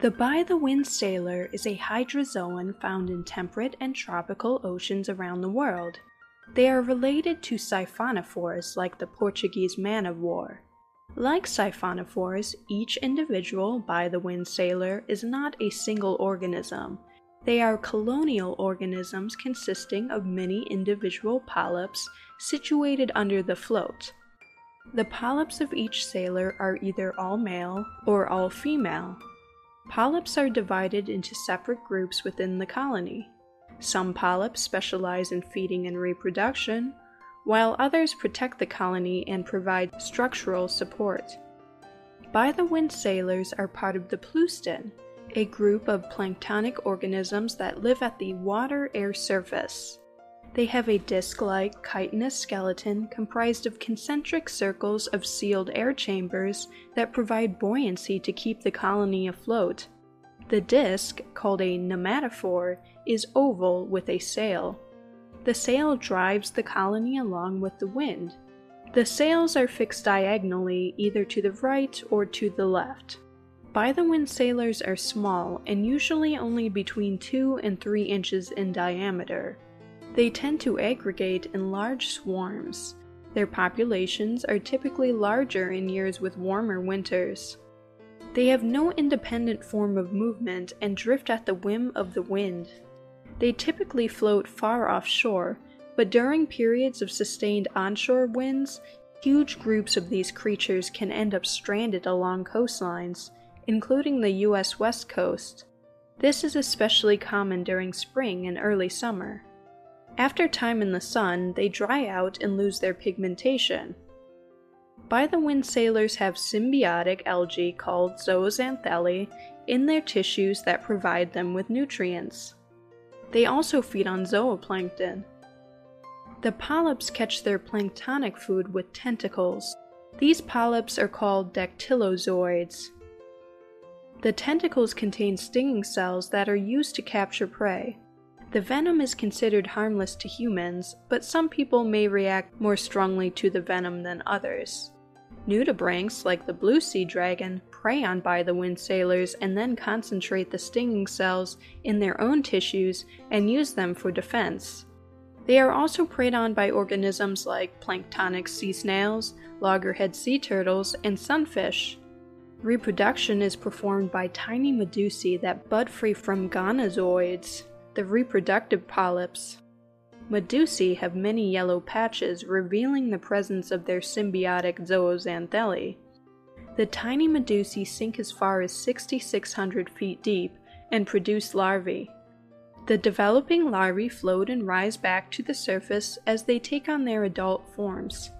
The by the wind sailor is a hydrozoan found in temperate and tropical oceans around the world. They are related to siphonophores like the Portuguese man of war. Like siphonophores, each individual by the wind sailor is not a single organism. They are colonial organisms consisting of many individual polyps situated under the float. The polyps of each sailor are either all male or all female. Polyps are divided into separate groups within the colony. Some polyps specialize in feeding and reproduction, while others protect the colony and provide structural support. By the wind sailors are part of the Pleuston, a group of planktonic organisms that live at the water air surface. They have a disc like chitinous skeleton comprised of concentric circles of sealed air chambers that provide buoyancy to keep the colony afloat. The disc, called a pneumatophore, is oval with a sail. The sail drives the colony along with the wind. The sails are fixed diagonally either to the right or to the left. By the wind sailors are small and usually only between 2 and 3 inches in diameter. They tend to aggregate in large swarms. Their populations are typically larger in years with warmer winters. They have no independent form of movement and drift at the whim of the wind. They typically float far offshore, but during periods of sustained onshore winds, huge groups of these creatures can end up stranded along coastlines, including the US West Coast. This is especially common during spring and early summer. After time in the sun, they dry out and lose their pigmentation. By the wind sailors have symbiotic algae called zooxanthellae in their tissues that provide them with nutrients. They also feed on zooplankton. The polyps catch their planktonic food with tentacles. These polyps are called dactylozooids. The tentacles contain stinging cells that are used to capture prey. The venom is considered harmless to humans, but some people may react more strongly to the venom than others. Nudibranchs, like the blue sea dragon, prey on by the wind sailors and then concentrate the stinging cells in their own tissues and use them for defense. They are also preyed on by organisms like planktonic sea snails, loggerhead sea turtles, and sunfish. Reproduction is performed by tiny medusae that bud free from gonozooids, the reproductive polyps. Medusae have many yellow patches revealing the presence of their symbiotic zooxanthellae. The tiny medusae sink as far as 6,600 feet deep and produce larvae. The developing larvae float and rise back to the surface as they take on their adult forms.